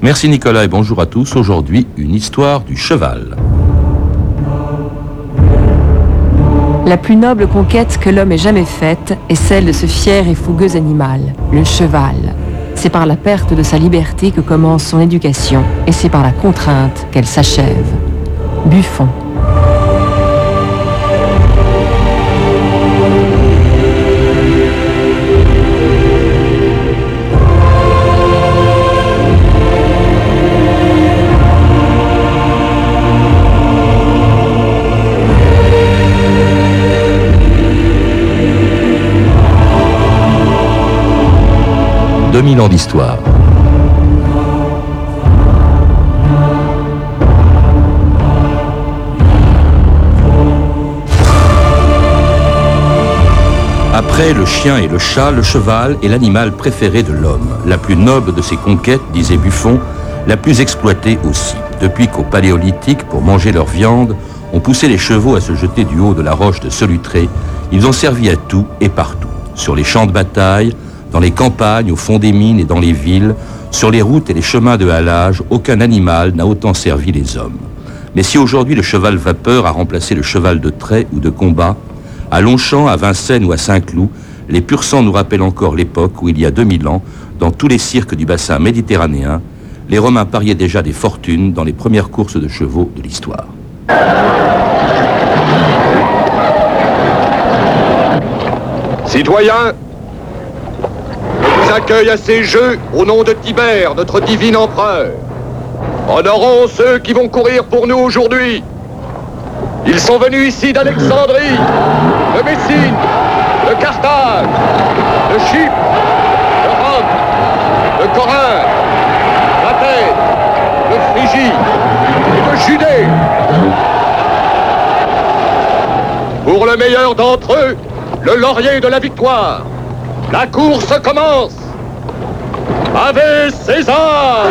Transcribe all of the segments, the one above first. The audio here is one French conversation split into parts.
Merci Nicolas et bonjour à tous. Aujourd'hui, une histoire du cheval. La plus noble conquête que l'homme ait jamais faite est celle de ce fier et fougueux animal, le cheval. C'est par la perte de sa liberté que commence son éducation et c'est par la contrainte qu'elle s'achève. Buffon. Mille ans d'histoire. Après le chien et le chat, le cheval est l'animal préféré de l'homme. La plus noble de ses conquêtes, disait Buffon, la plus exploitée aussi. Depuis qu'au Paléolithique, pour manger leur viande, on poussait les chevaux à se jeter du haut de la roche de Solutré, ils ont servi à tout et partout. Sur les champs de bataille, dans les campagnes, au fond des mines et dans les villes, sur les routes et les chemins de halage, aucun animal n'a autant servi les hommes. Mais si aujourd'hui le cheval vapeur a remplacé le cheval de trait ou de combat, à Longchamp, à Vincennes ou à Saint-Cloud, les pur nous rappellent encore l'époque où, il y a 2000 ans, dans tous les cirques du bassin méditerranéen, les Romains pariaient déjà des fortunes dans les premières courses de chevaux de l'histoire. Citoyens, accueille à ces jeux au nom de Tibère, notre divin empereur. Honorons ceux qui vont courir pour nous aujourd'hui. Ils sont venus ici d'Alexandrie, de Messine, de Carthage, de Chypre, de Rome, de Corinthe, d'Athènes, de Phrygie et de Judée. Pour le meilleur d'entre eux, le laurier de la victoire. La course commence Ave César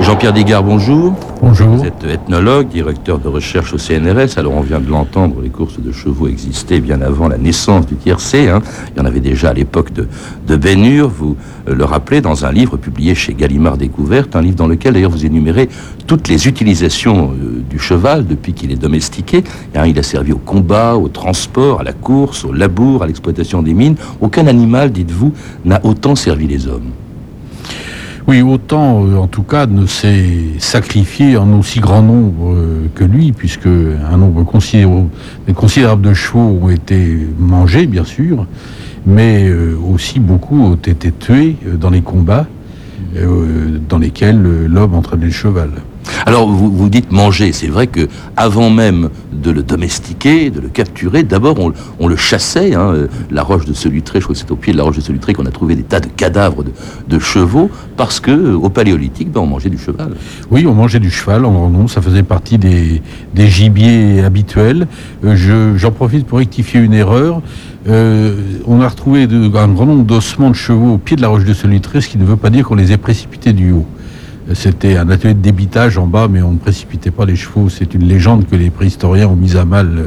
Jean-Pierre Digard, bonjour. Bonjour. Vous êtes ethnologue, directeur de recherche au CNRS. Alors, on vient de l'entendre, les courses de chevaux existaient bien avant la naissance du tiercé. Hein. Il y en avait déjà à l'époque de, de Bénure. Vous euh, le rappelez dans un livre publié chez Gallimard Découverte, un livre dans lequel d'ailleurs vous énumérez toutes les utilisations euh, du cheval depuis qu'il est domestiqué. Il a servi au combat, au transport, à la course, au labour, à l'exploitation des mines. Aucun animal, dites-vous, n'a autant servi les hommes. Oui, autant euh, en tout cas ne s'est sacrifié en aussi grand nombre euh, que lui, puisque un nombre considérable, de chevaux ont été mangés, bien sûr, mais euh, aussi beaucoup ont été tués dans les combats dans lesquels l'homme entraînait le cheval. Alors vous, dites manger, c'est vrai que avant même de le domestiquer, de le capturer, d'abord on, le chassait. Hein, euh, la roche de Solutré, je crois que c'est au pied de la roche de Solutré qu'on a trouvé des tas de cadavres de, chevaux, parce que euh, au Paléolithique, ben, on mangeait du cheval. Oui, on mangeait du cheval en nombre, ça faisait partie des, gibiers habituels. Euh, j'en profite pour rectifier une erreur. on a retrouvé un grand nombre d'ossements de chevaux au pied de la roche de Solutré, ce qui ne veut pas dire qu'on les ait précipités du haut. C'était un atelier de débitage en bas, mais on ne précipitait pas les chevaux. C'est une légende que les préhistoriens ont mise à mal euh,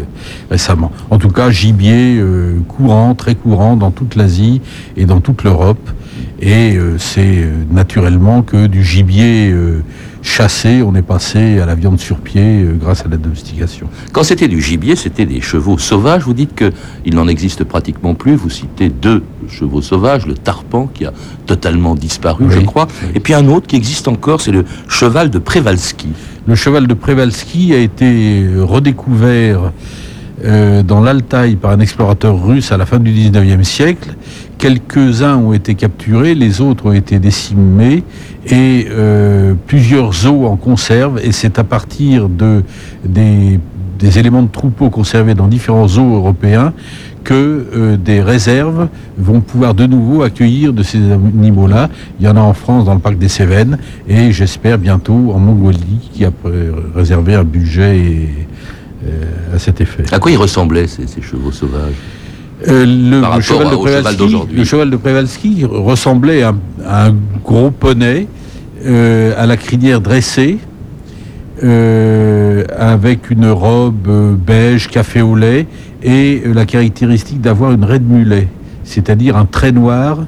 récemment. En tout cas, gibier euh, courant, très courant dans toute l'Asie et dans toute l'Europe. Et euh, c'est naturellement que du gibier chassé, on est passé à la viande sur pied euh, grâce à la domestication. Quand c'était du gibier, c'était des chevaux sauvages. Vous dites qu'il n'en existe pratiquement plus. Vous citez deux chevaux sauvages, le tarpan qui a totalement disparu, je crois. Et puis un autre qui existe encore, c'est le cheval de Przewalski. Le cheval de Przewalski a été redécouvert euh, dans l'Altaï par un explorateur russe à la fin du 19e siècle. Quelques-uns ont été capturés, les autres ont été décimés et euh, plusieurs zoos en conserve. Et c'est à partir de, des, éléments de troupeaux conservés dans différents zoos européens que euh, des réserves vont pouvoir de nouveau accueillir de ces animaux-là. Il y en a en France dans le parc des Cévennes et j'espère bientôt en Mongolie qui a réservé un budget à cet effet. À quoi ils ressemblaient ces, chevaux sauvages euh, le, cheval de Przewalski, le cheval de Przewalski ressemblait à, un gros poney euh, à la crinière dressée, euh, avec une robe euh, beige, café au lait, et euh, la caractéristique d'avoir une raie de mulet, c'est-à-dire un trait noir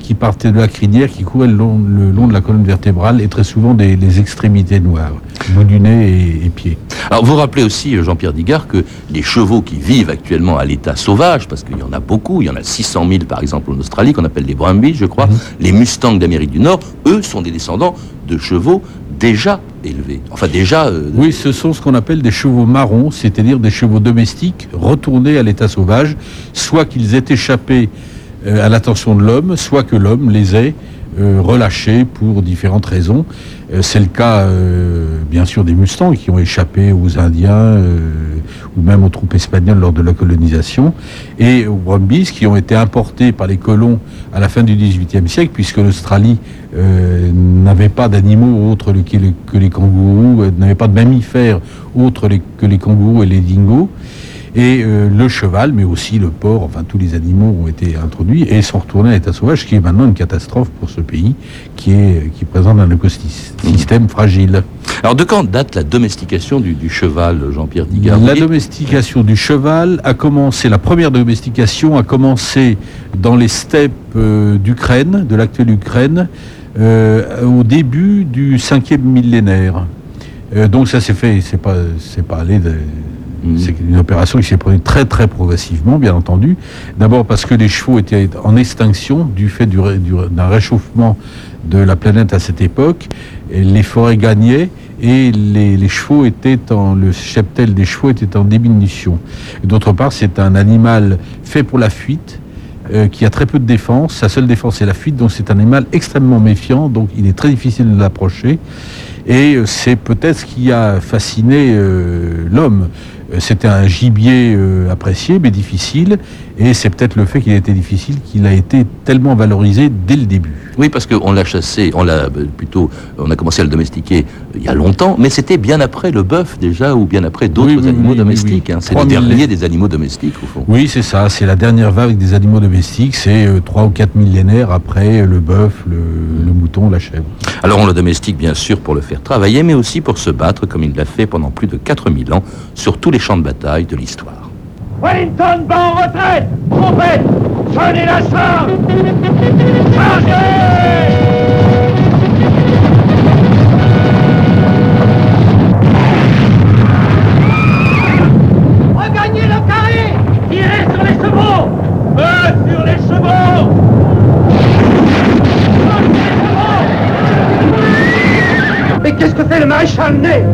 qui partait de la crinière, qui courait le long, le long de la colonne vertébrale, et très souvent des, extrémités noires, bout du nez et, et pieds. Alors vous rappelez aussi, euh, Jean-Pierre Digard, que les chevaux qui vivent actuellement à l'état sauvage, parce qu'il y en a beaucoup, il y en a 600 000 par exemple en Australie, qu'on appelle les Brumbies, je crois, les Mustangs d'Amérique du Nord, eux sont des descendants de chevaux déjà Enfin déjà... euh, Oui, ce sont ce qu'on appelle des chevaux marrons, c'est-à-dire des chevaux domestiques retournés à l'état sauvage, soit qu'ils aient échappé euh, à l'attention de l'homme, soit que l'homme les ait euh, relâchés pour différentes raisons. Euh, C'est le cas, euh, bien sûr, des Mustangs qui ont échappé aux Indiens ou même aux troupes espagnoles lors de la colonisation, et aux Brumbies qui ont été importés par les colons à la fin du XVIIIe siècle, puisque l'Australie n'avait pas d'animaux autres que les, kangourous, n'avait pas de mammifères autres que les kangourous et les dingos. Et euh, le cheval, mais aussi le porc, enfin tous les animaux ont été introduits et sont retournés à l'état sauvage, ce qui est maintenant une catastrophe pour ce pays qui, est, qui présente un écosystème fragile. Alors de quand date la domestication du, du cheval, Jean-Pierre Digard? La domestication du cheval a commencé, la première domestication a commencé dans les steppes euh, d'Ukraine, de l'actuelle Ukraine, euh, au début du cinquième millénaire. Euh, donc ça s'est fait, c'est pas, c'est pas allé de- Mhm. c'est une opération qui s'est produite très très progressivement, bien entendu. D'abord parce que les chevaux étaient en extinction du fait du ré- du- d'un réchauffement de la planète à cette époque. Les forêts gagnaient et les, les chevaux étaient en le cheptel des chevaux était en diminution. D'autre part, c'est un animal fait pour la fuite. euh, qui a très peu de défense, sa seule défense c'est la fuite, donc c'est un animal extrêmement méfiant, donc il est très difficile de l'approcher. Et euh, c'est peut-être ce qui a fasciné euh, l'homme. Euh, C'était un gibier euh, apprécié, mais difficile. Et c'est peut-être le fait qu'il était difficile qu'il a été tellement valorisé dès le début. Oui, parce qu'on l'a chassé, on l'a euh, plutôt, on a commencé à le domestiquer euh, il y a longtemps, mais c'était bien après le bœuf déjà, ou bien après d'autres Oui, oui, animaux oui, domestiques. hein. C'est le dernier des animaux domestiques, au fond. Oui, c'est ça. C'est la dernière vague des animaux domestiques. C'est euh, trois ou quatre millénaires après le bœuf, le, le mouton, la chèvre. Alors on le domestique bien sûr pour le faire travailler, mais aussi pour se battre comme il l'a fait pendant plus de 4000 ans sur tous les champs de bataille de l'histoire. Wellington bat en retraite. Trompette Sonnez la charge. Chargez. Qu'est-ce que fait le maréchal Ney?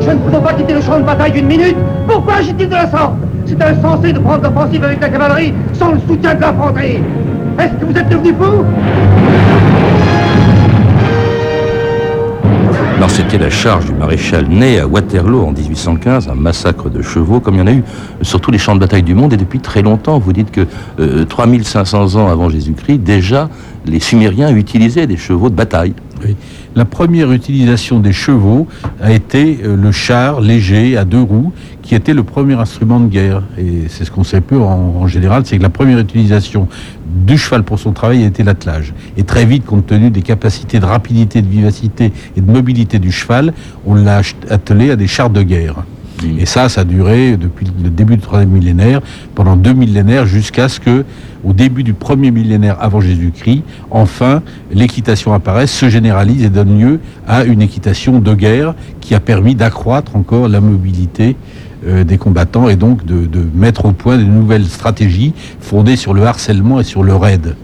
Je ne pouvais pas quitter le champ de bataille d'une minute. Pourquoi agit-il de la sorte? C'est insensé de prendre l'offensive avec la cavalerie sans le soutien de l'infanterie. Est-ce que vous êtes devenu fou Alors c'était la charge du maréchal Ney à Waterloo en 1815, un massacre de chevaux comme il y en a eu sur tous les champs de bataille du monde et depuis très longtemps. Vous dites que euh, 3500 ans avant Jésus-Christ, déjà les Sumériens utilisaient des chevaux de bataille. La première utilisation des chevaux a été euh, le char léger à deux roues, qui était le premier instrument de guerre. Et c'est ce qu'on sait peu en, général, c'est que la première utilisation du cheval pour son travail a été l'attelage. Et très vite, compte tenu des capacités de rapidité, de vivacité et de mobilité du cheval, on l'a attelé à des chars de guerre. Et ça, ça a duré depuis le début du troisième millénaire, pendant deux millénaires, jusqu'à ce que, au début du premier millénaire avant Jésus-Christ, enfin, l'équitation apparaisse, se généralise et donne lieu à une équitation de guerre qui a permis d'accroître encore la mobilité euh, des combattants et donc de, de mettre au point de nouvelles stratégies fondées sur le harcèlement et sur le raid.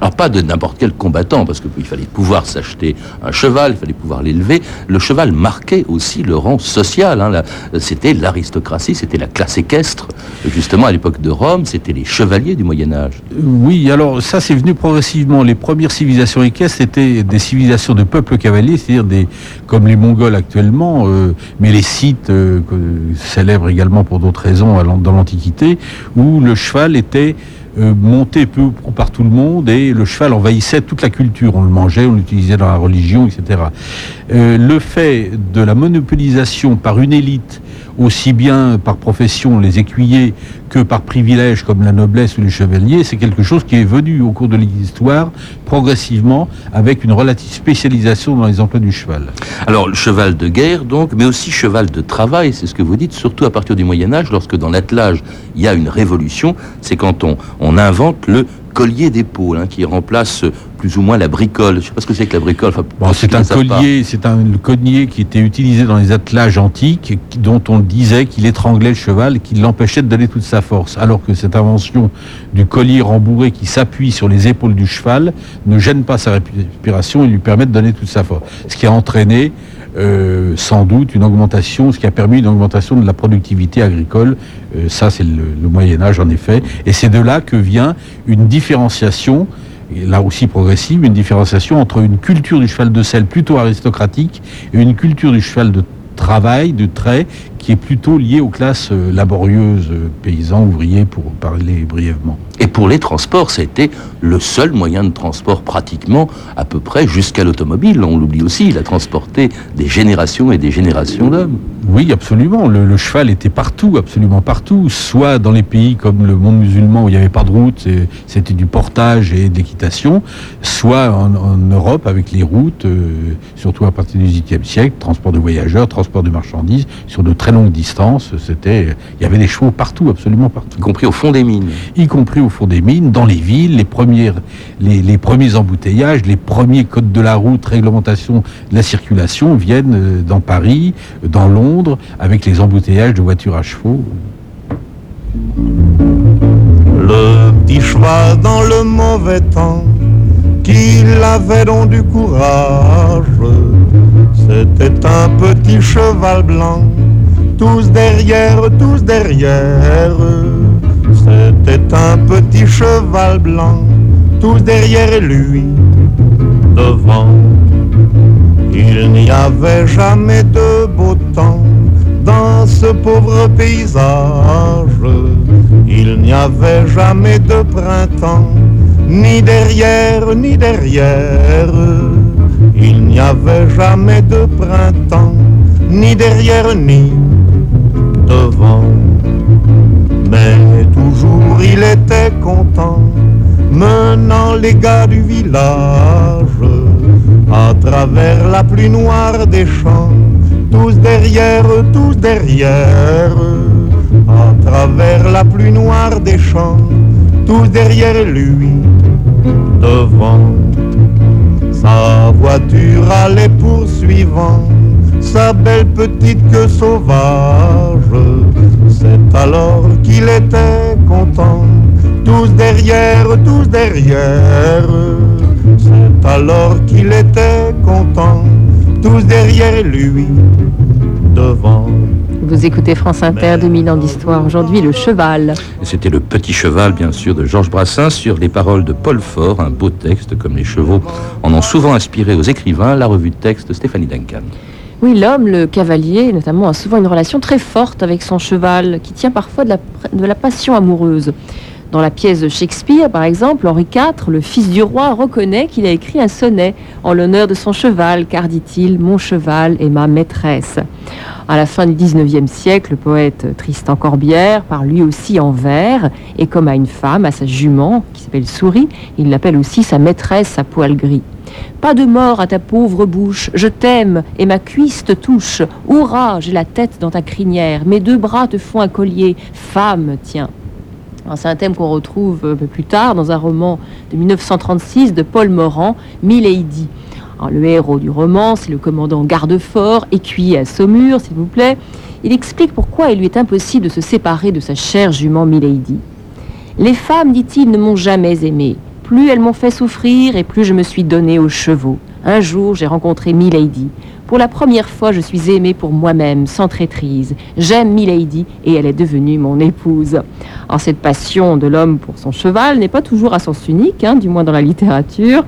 Alors pas de n'importe quel combattant, parce qu'il fallait pouvoir s'acheter un cheval, il fallait pouvoir l'élever. Le cheval marquait aussi le rang social. hein. C'était l'aristocratie, c'était la classe équestre. Justement, à l'époque de Rome, c'était les chevaliers du Moyen Âge. Oui, alors ça c'est venu progressivement. Les premières civilisations équestres étaient des civilisations de peuples cavaliers, c'est-à-dire des comme les Mongols actuellement, euh, mais les Scythes, euh, célèbres également pour d'autres raisons dans l'Antiquité, où le cheval était monté peu ou par tout le monde et le cheval envahissait toute la culture. On le mangeait, on l'utilisait dans la religion, etc. Euh, le fait de la monopolisation par une élite aussi bien par profession les écuyers que par privilège comme la noblesse ou les chevaliers, c'est quelque chose qui est venu au cours de l'histoire progressivement avec une relative spécialisation dans les emplois du cheval. Alors le cheval de guerre donc, mais aussi cheval de travail, c'est ce que vous dites, surtout à partir du Moyen Âge, lorsque dans l'attelage il y a une révolution, c'est quand on, on invente le collier d'épaule hein, qui remplace plus ou moins la bricole. Je ne sais pas ce que c'est que la bricole. c'est un collier, c'est un collier qui était utilisé dans les attelages antiques, dont on disait qu'il étranglait le cheval, qu'il l'empêchait de donner toute sa force. Alors que cette invention du collier rembourré qui s'appuie sur les épaules du cheval ne gêne pas sa respiration et lui permet de donner toute sa force. Ce qui a entraîné euh, sans doute une augmentation, ce qui a permis une augmentation de la productivité agricole. Euh, ça, c'est le, Moyen Âge, en effet. Et c'est de là que vient une différenciation, là aussi progressive, une différenciation entre une culture du cheval de selle plutôt aristocratique et une culture du cheval de travail, de trait, qui est plutôt lié aux classes euh, laborieuses, paysans, ouvriers, pour parler brièvement. Et pour les transports, c'était le seul moyen de transport pratiquement à peu près jusqu'à l'automobile. On l'oublie aussi, il a transporté des générations et des générations d'hommes. Oui, absolument. Le, cheval était partout, absolument partout. Soit dans les pays comme le monde musulman où il n'y avait pas de route, c'était du portage et de l'équitation, soit en, Europe avec les routes, euh, surtout à partir du XVIIIe siècle, transport de voyageurs, transport de marchandises sur de très longues distances. C'était, il y avait des chevaux partout, absolument partout. Y compris au fond des mines. Y compris au fond des mines, dans les villes, les, premières, les, premiers embouteillages, les premiers codes de la route, réglementation de la circulation viennent euh, dans Paris, dans Londres, avec les embouteillages de voitures à chevaux. Le petit cheval dans le mauvais temps, qu'il avait donc du courage, c'était un petit cheval blanc, tous derrière, tous derrière. C'était un petit cheval blanc, tous derrière lui, devant. Il n'y avait jamais de beau temps dans ce pauvre paysage. Il n'y avait jamais de printemps, ni derrière, ni derrière. Il n'y avait jamais de printemps, ni derrière, ni devant. Mais toujours il était content, menant les gars du village à travers la pluie noire des champs, tous derrière, tous derrière, à travers la pluie noire des champs, tous derrière lui, devant. Sa voiture allait poursuivant, sa belle petite queue sauvage c'est alors qu'il était content, tous derrière, tous derrière. C'est alors qu'il était content, tous derrière lui, devant. Vous écoutez France Inter, 2000 ans d'histoire. Aujourd'hui, le cheval. C'était le petit cheval, bien sûr, de Georges Brassens sur les paroles de Paul Fort, un beau texte comme les chevaux en ont souvent inspiré aux écrivains, la revue de texte Stéphanie Duncan. Oui, l'homme, le cavalier, notamment, a souvent une relation très forte avec son cheval, qui tient parfois de la, passion amoureuse. Dans la pièce de Shakespeare, par exemple, Henri IV, le fils du roi, reconnaît qu'il a écrit un sonnet en l'honneur de son cheval, car dit-il, mon cheval est ma maîtresse. À la fin du XIXe siècle, le poète Tristan Corbière parle lui aussi en vers, et comme à une femme, à sa jument, qui s'appelle Souris, il l'appelle aussi sa maîtresse à poil gris. Pas de mort à ta pauvre bouche, je t'aime et ma cuisse te touche. Hurrah, j'ai la tête dans ta crinière, mes deux bras te font un collier. Femme, tiens. C'est un thème qu'on retrouve un peu plus tard dans un roman de 1936 de Paul Morand, Milady. le héros du roman, c'est le commandant Gardefort, écuyer à Saumur, s'il vous plaît. Il explique pourquoi il lui est impossible de se séparer de sa chère jument Milady. Les femmes, dit-il, ne m'ont jamais aimé. Plus elles m'ont fait souffrir et plus je me suis donné aux chevaux. Un jour, j'ai rencontré Milady. Pour la première fois, je suis aimée pour moi-même, sans traîtrise. J'aime Milady et elle est devenue mon épouse. En cette passion de l'homme pour son cheval n'est pas toujours à sens unique, hein, du moins dans la littérature.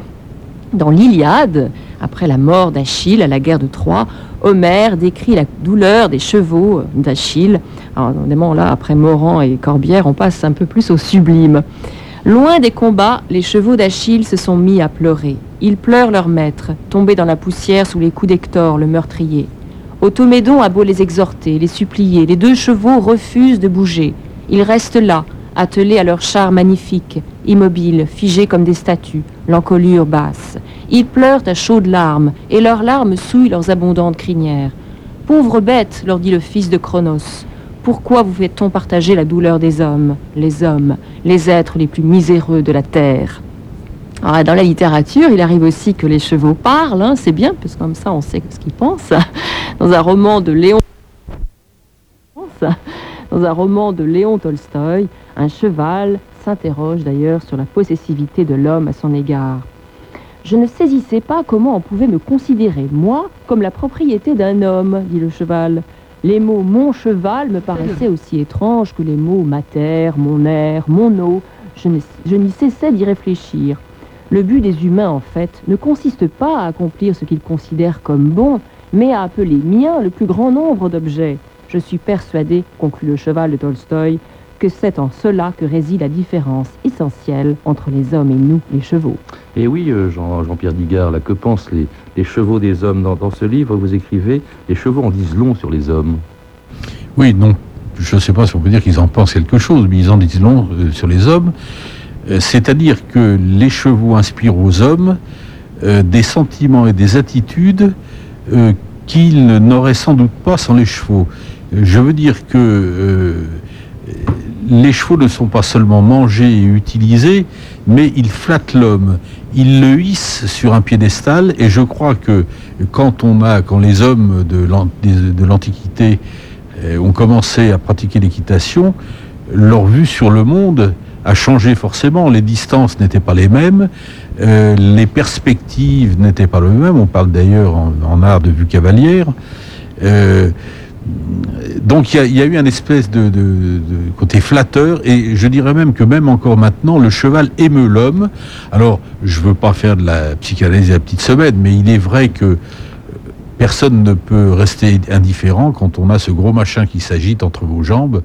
Dans l'Iliade, après la mort d'Achille à la guerre de Troie, Homère décrit la douleur des chevaux d'Achille. Alors évidemment, là, après Morand et Corbière, on passe un peu plus au sublime. Loin des combats, les chevaux d'Achille se sont mis à pleurer. Ils pleurent leur maître, tombé dans la poussière sous les coups d'Hector, le meurtrier. Automédon a beau les exhorter, les supplier, les deux chevaux refusent de bouger. Ils restent là, attelés à leur char magnifique, immobiles, figés comme des statues, l'encolure basse. Ils pleurent à chaudes larmes, et leurs larmes souillent leurs abondantes crinières. Pauvres bêtes, leur dit le fils de Cronos, pourquoi vous fait-on partager la douleur des hommes, les hommes, les êtres les plus miséreux de la terre? Alors, dans la littérature, il arrive aussi que les chevaux parlent, hein, c'est bien, parce comme ça on sait ce qu'ils pensent. Dans un roman de Léon dans un roman de Léon Tolstoï, un cheval s'interroge d'ailleurs sur la possessivité de l'homme à son égard. Je ne saisissais pas comment on pouvait me considérer, moi, comme la propriété d'un homme, dit le cheval. Les mots mon cheval me paraissaient aussi étranges que les mots ma terre, mon air, mon eau. Je n'y cessais d'y réfléchir. Le but des humains, en fait, ne consiste pas à accomplir ce qu'ils considèrent comme bon, mais à appeler mien le plus grand nombre d'objets. Je suis persuadé, conclut le cheval de Tolstoï, que c'est en cela que réside la différence essentielle entre les hommes et nous, les chevaux. Et oui, euh, Jean, Jean-Pierre Digard, là, que pensent les, chevaux des hommes dans, ce livre Vous écrivez, les chevaux en disent long sur les hommes. Oui, non, je ne sais pas si on peut dire qu'ils en pensent quelque chose, mais ils en disent long euh, sur les hommes. Euh, c'est-à-dire que les chevaux inspirent aux hommes des sentiments et des attitudes qu'ils n'auraient sans doute pas sans les chevaux. Je veux dire que les chevaux ne sont pas seulement mangés et utilisés, mais ils flattent l'homme. Ils le hissent sur un piédestal et je crois que quand les hommes de l'Antiquité euh, ont commencé à pratiquer l'équitation, leur vue sur le monde a changé forcément. Les distances n'étaient pas les mêmes, euh, les perspectives n'étaient pas les mêmes. On parle d'ailleurs en, art de vue cavalière. Euh, donc il y, a eu un espèce de, côté flatteur, et je dirais même que même encore maintenant, le cheval émeut l'homme. Alors, je ne veux pas faire de la psychanalyse à la petite semaine, mais il est vrai que personne ne peut rester indifférent quand on a ce gros machin qui s'agite entre vos jambes.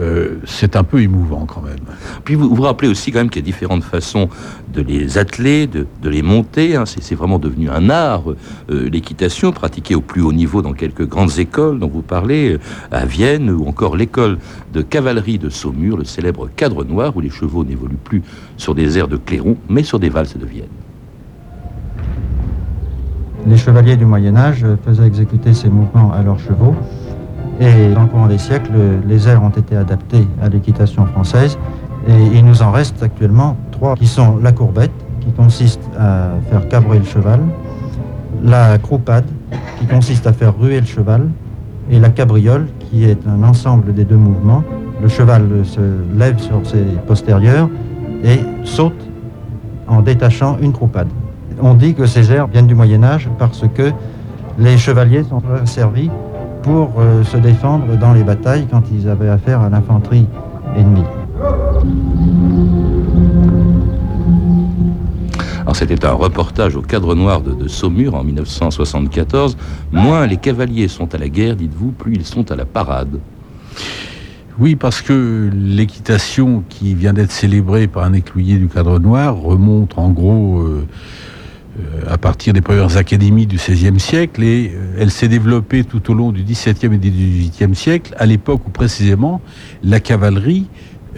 Euh, c'est un peu émouvant quand même. Puis vous vous rappelez aussi quand même qu'il y a différentes façons de les atteler, de, les monter. Hein. C'est vraiment devenu un art, euh, l'équitation, pratiquée au plus haut niveau dans quelques grandes écoles dont vous parlez, euh, à Vienne, ou encore l'école de cavalerie de Saumur, le célèbre cadre noir, où les chevaux n'évoluent plus sur des airs de clairon, mais sur des valses de Vienne. Les chevaliers du Moyen Âge faisaient exécuter ces mouvements à leurs chevaux et dans le courant des siècles, les airs ont été adaptés à l'équitation française. Et il nous en reste actuellement trois qui sont la courbette, qui consiste à faire cabrer le cheval, la croupade, qui consiste à faire ruer le cheval, et la cabriole, qui est un ensemble des deux mouvements. Le cheval se lève sur ses postérieurs et saute en détachant une croupade. On dit que ces airs viennent du Moyen Âge parce que les chevaliers sont servis pour euh, se défendre dans les batailles quand ils avaient affaire à l'infanterie ennemie. Alors c'était un reportage au cadre noir de, Saumur en 1974. Moins les cavaliers sont à la guerre, dites-vous, plus ils sont à la parade. Oui, parce que l'équitation qui vient d'être célébrée par un éclusier du cadre noir remonte en gros euh, à partir des premières académies du XVIe siècle et euh, elle s'est développée tout au long du XVIIe et du XVIIIe siècle, à l'époque où précisément la cavalerie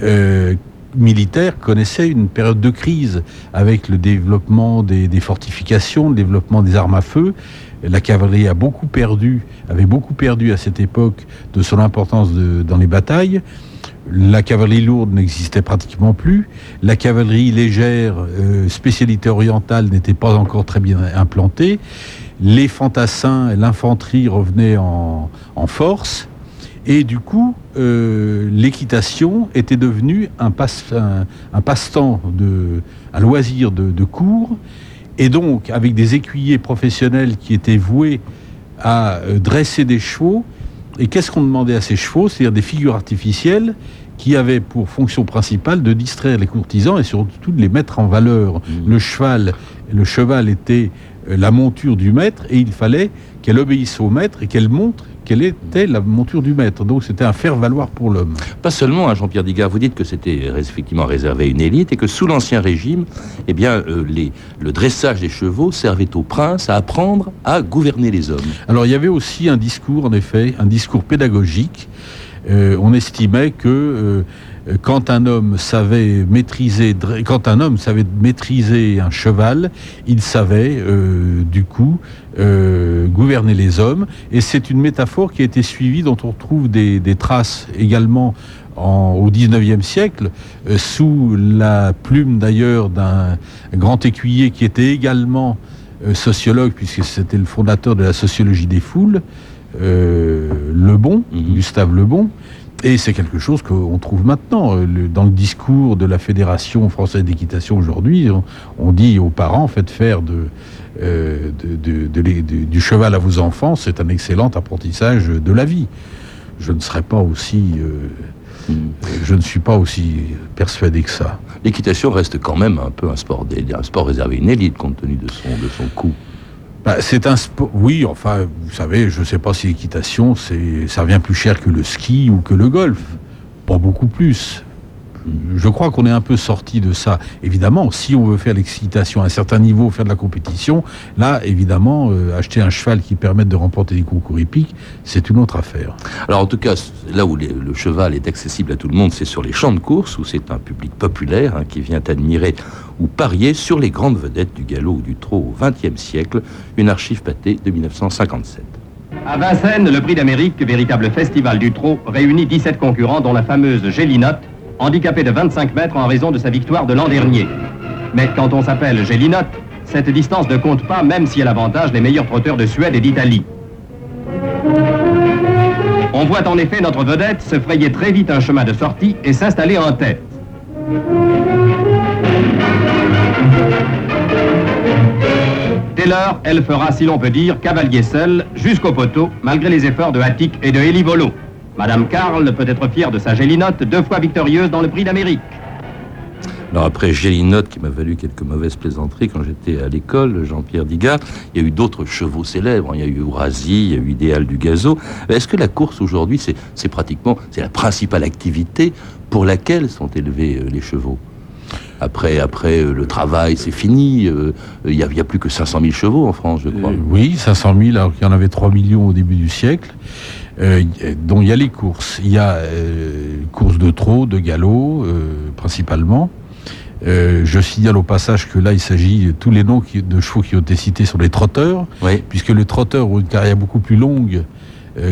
euh, militaire connaissait une période de crise avec le développement des, fortifications, le développement des armes à feu. La cavalerie avait beaucoup perdu à cette époque de son importance dans les batailles. La cavalerie lourde n'existait pratiquement plus. La cavalerie légère, euh, spécialité orientale, n'était pas encore très bien implantée. Les fantassins et l'infanterie revenaient en, force. Et du coup, euh, l'équitation était devenue un, passe, un, passe-temps, un loisir de, de cours. Et donc, avec des écuyers professionnels qui étaient voués à euh, dresser des chevaux, et qu'est-ce qu'on demandait à ces chevaux? C'est-à-dire des figures artificielles qui avaient pour fonction principale de distraire les courtisans et surtout de les mettre en valeur. Mmh. Le cheval, le cheval était la monture du maître et il fallait qu'elle obéisse au maître et qu'elle montre quelle était la monture du maître. Donc c'était un faire-valoir pour l'homme. Pas seulement, hein, Jean-Pierre Digard, vous dites que c'était effectivement réservé à une élite et que sous l'Ancien Régime, eh bien, euh, les, le dressage des chevaux servait aux princes à apprendre à gouverner les hommes. Alors il y avait aussi un discours, en effet, un discours pédagogique. Euh, on estimait que euh, quand un homme savait maîtriser, quand un homme savait maîtriser un cheval, il savait euh, du coup euh, gouverner les hommes. Et c'est une métaphore qui a été suivie, dont on retrouve des, traces également en, au XIXe siècle, euh, sous la plume d'ailleurs d'un grand écuyer qui était également sociologue, puisque c'était le fondateur de la sociologie des foules, Lebon, mmh. Gustave Lebon. Et c'est quelque chose qu'on trouve maintenant. Dans le discours de la Fédération française d'équitation aujourd'hui, on, dit aux parents, faites faire euh, du cheval à vos enfants, c'est un excellent apprentissage de la vie. Je ne serais pas aussi... Euh, hmm. Je ne suis pas aussi persuadé que ça. L'équitation reste quand même un peu un sport, un sport réservé à une élite compte tenu de son, de son coût. Bah, c'est un sport. Oui, enfin, vous savez, je ne sais pas si l'équitation, ça revient plus cher que le ski ou que le golf. Pas beaucoup plus je crois qu'on est un peu sorti de ça. Évidemment, si on veut faire l'excitation à un certain niveau, faire de la compétition, là, évidemment, euh, acheter un cheval qui permette de remporter des concours hippiques, c'est une autre affaire. Alors, en tout cas, là où le cheval est accessible à tout le monde, c'est sur les champs de course, où c'est un public populaire hein, qui vient admirer ou parier sur les grandes vedettes du galop ou du trot au XXe siècle, une archive pâtée de 1957. À Vincennes, le prix d'Amérique, véritable festival du trot, réunit 17 concurrents, dont la fameuse Gélinotte, handicapé de 25 mètres en raison de sa victoire de l'an dernier. Mais quand on s'appelle Gélinotte, cette distance ne compte pas même si elle avantage les meilleurs trotteurs de Suède et d'Italie. On voit en effet notre vedette se frayer très vite un chemin de sortie et s'installer en tête. Lors, elle fera, si l'on peut dire, cavalier seul jusqu'au poteau, malgré les efforts de Hattic et de Elie Volo. Madame Karl peut être fière de sa Gélinotte, deux fois victorieuse dans le prix d'Amérique. Alors après Gélinotte, qui m'a valu quelques mauvaises plaisanteries quand j'étais à l'école, Jean-Pierre Digard, il y a eu d'autres chevaux célèbres. Il y a eu Ourasi, il y a eu Idéal du Gazo. Est-ce que la course aujourd'hui, c'est pratiquement c'est la principale activité pour laquelle sont élevés euh, les chevaux? Après, après euh, le travail, c'est fini. Euh, il n'y a, a, plus que 500 000 chevaux en France, je crois. oui, 500 000, alors qu'il y en avait 3 millions au début du siècle. Euh, dont il y a les courses. Il y a euh, courses de trot, de galop, euh, principalement. je signale au passage que là, il s'agit tous les noms de chevaux qui ont été cités sur les trotteurs, puisque le trotteur a une carrière beaucoup plus longue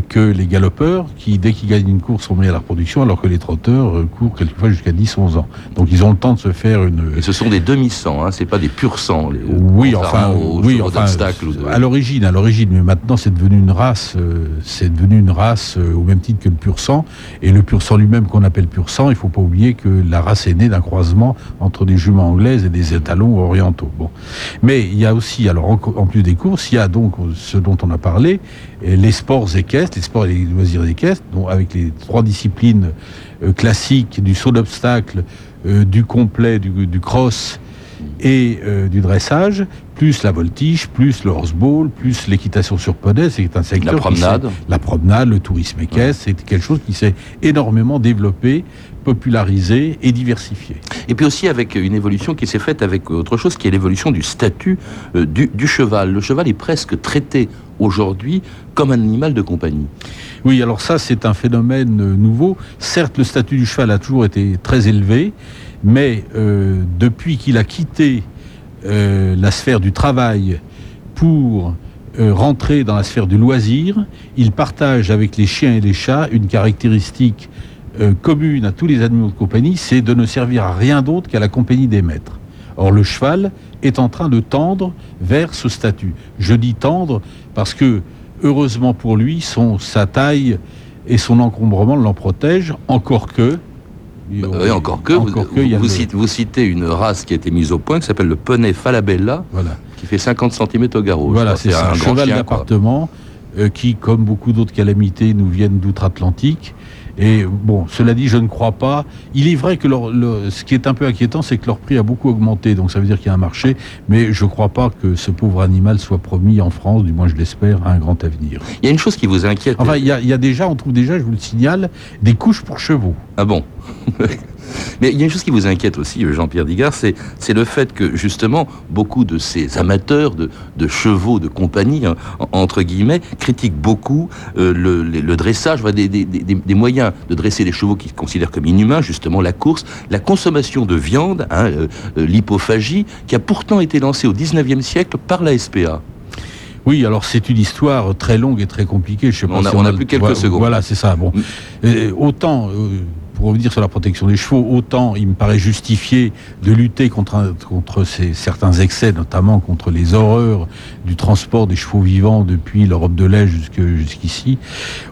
que les galopeurs qui, dès qu'ils gagnent une course, sont mis à la reproduction, alors que les trotteurs euh, courent quelquefois jusqu'à 10-11 ans. Donc ils ont le temps de se faire une... Et ce sont des demi-sangs, hein, c'est pas des purs sangs. Les, oui, enfin, oui, enfin à l'origine, à l'origine, mais maintenant c'est devenu une race, euh, c'est devenu une race au même titre que le pur sang. Et le pur sang lui-même qu'on appelle pur sang, il faut pas oublier que la race est née d'un croisement entre des juments anglaises et des étalons orientaux. Bon, mais il y a aussi, alors en, plus des courses, il y a donc ce dont on a parlé, les sports équestres, les sports et les loisirs équestres, avec les trois disciplines euh, classiques du saut d'obstacle, euh, du complet, du, cross et euh, du dressage, plus la voltige, plus le horseball, plus l'équitation sur poney, c'est un secteur. La promenade. la promenade, le tourisme équestre, c'est quelque chose qui s'est énormément développé, popularisé et diversifié. Et puis aussi avec une évolution qui s'est faite avec autre chose, qui est l'évolution du statut du, du cheval. Le cheval est presque traité aujourd'hui comme un animal de compagnie. Oui, alors ça c'est un phénomène euh, nouveau. Certes, le statut du cheval a toujours été très élevé, mais euh, depuis qu'il a quitté euh, la sphère du travail pour rentrer dans la sphère du loisir, il partage avec les chiens et les chats une caractéristique commune à tous les animaux de compagnie, c'est de ne servir à rien d'autre qu'à la compagnie des maîtres. Or, le cheval est en train de tendre vers ce statut. Je dis tendre parce que, heureusement pour lui, sa taille et son encombrement l'en protègent, encore que... Bah oui, encore que, vous, citez, une race qui a été mise au point qui s'appelle le poney Falabella, qui fait 50 cm au garrot. Voilà, c'est un, cheval d'appartement euh, qui, comme beaucoup d'autres calamités, nous viennent d'outre-Atlantique Et bon, cela dit, je ne crois pas. Il est vrai que ce qui est un peu inquiétant, c'est que leur prix a beaucoup augmenté, donc ça veut dire qu'il y a un marché, mais je ne crois pas que ce pauvre animal soit promis en France, du moins je l'espère, à un grand avenir. Il y a une chose qui vous inquiète. Enfin, il y, a, il y a déjà, on trouve déjà, je vous le signale, des couches pour chevaux. Ah bon? Mais il y a une chose qui vous inquiète aussi, Jean-Pierre Digard, c'est, le fait que justement beaucoup de ces amateurs de, chevaux de compagnie, hein, entre guillemets, critiquent beaucoup euh, le, dressage, des, des, moyens de dresser les chevaux qu'ils considèrent comme inhumains, justement la course, la consommation de viande, hein, euh, euh, l'hypophagie, qui a pourtant été lancée au 19e siècle par la SPA. Oui, alors c'est une histoire très longue et très compliquée. Je sais pas on, a, plus quelques secondes. Voilà, c'est ça. Bon, mm. autant pour revenir sur la protection des chevaux, autant il me paraît justifié de lutter contre, ces, certains excès, notamment contre les horreurs du transport des chevaux vivants depuis l'Europe de l'Est jusqu'ici,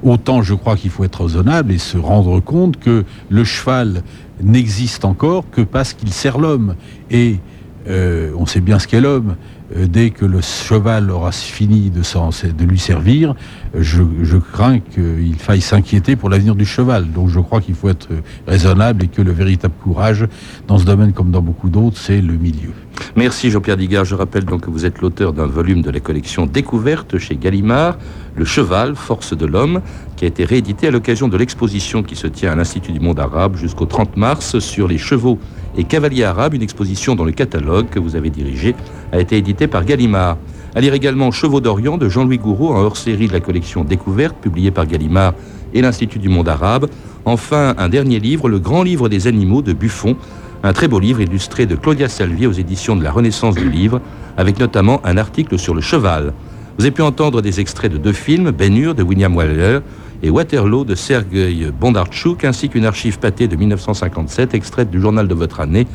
autant je crois qu'il faut être raisonnable et se rendre compte que le cheval n'existe encore que parce qu'il sert l'homme. Et euh, on sait bien ce qu'est l'homme. Euh, dès que le cheval aura fini de, lui servir, je, crains qu'il faille s'inquiéter pour l'avenir du cheval. Donc je crois qu'il faut être raisonnable et que le véritable courage, dans ce domaine comme dans beaucoup d'autres, c'est le milieu. Merci Jean-Pierre Digard. Je rappelle donc que vous êtes l'auteur d'un volume de la collection Découverte chez Gallimard, Le cheval, force de l'homme, qui a été réédité à l'occasion de l'exposition qui se tient à l'Institut du monde arabe jusqu'au 30 mars sur les chevaux et cavaliers arabes, une exposition dont le catalogue que vous avez dirigé a été édité par Gallimard. À lire également Chevaux d'Orient de Jean-Louis Gouraud, un hors-série de la collection Découverte, publié par Gallimard et l'Institut du monde arabe. Enfin, un dernier livre, Le Grand Livre des animaux de Buffon, un très beau livre illustré de Claudia Salvier aux éditions de la Renaissance du Livre, avec notamment un article sur le cheval. Vous avez pu entendre des extraits de deux films, Ben de William Wyler et Waterloo de Sergei Bondarchuk, ainsi qu'une archive pâtée de 1957, extraite du journal de votre année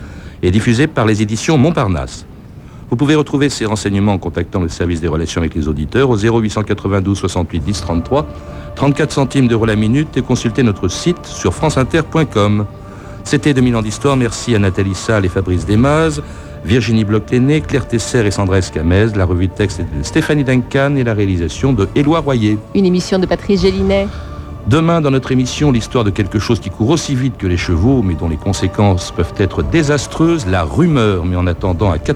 et diffusée par les éditions Montparnasse. Vous pouvez retrouver ces renseignements en contactant le service des relations avec les auditeurs au 0892 68 10 33, 34 centimes d'euros la minute et consulter notre site sur franceinter.com. C'était 2000 ans d'histoire. Merci à Nathalie Salle et Fabrice Desmaz, Virginie bloch Claire Tesser et Sandra Escamez. La revue de texte est de Stéphanie Duncan et la réalisation de Éloi Royer. Une émission de Patrice Gélinet. Demain, dans notre émission, l'histoire de quelque chose qui court aussi vite que les chevaux, mais dont les conséquences peuvent être désastreuses, la rumeur. Mais en attendant, à 14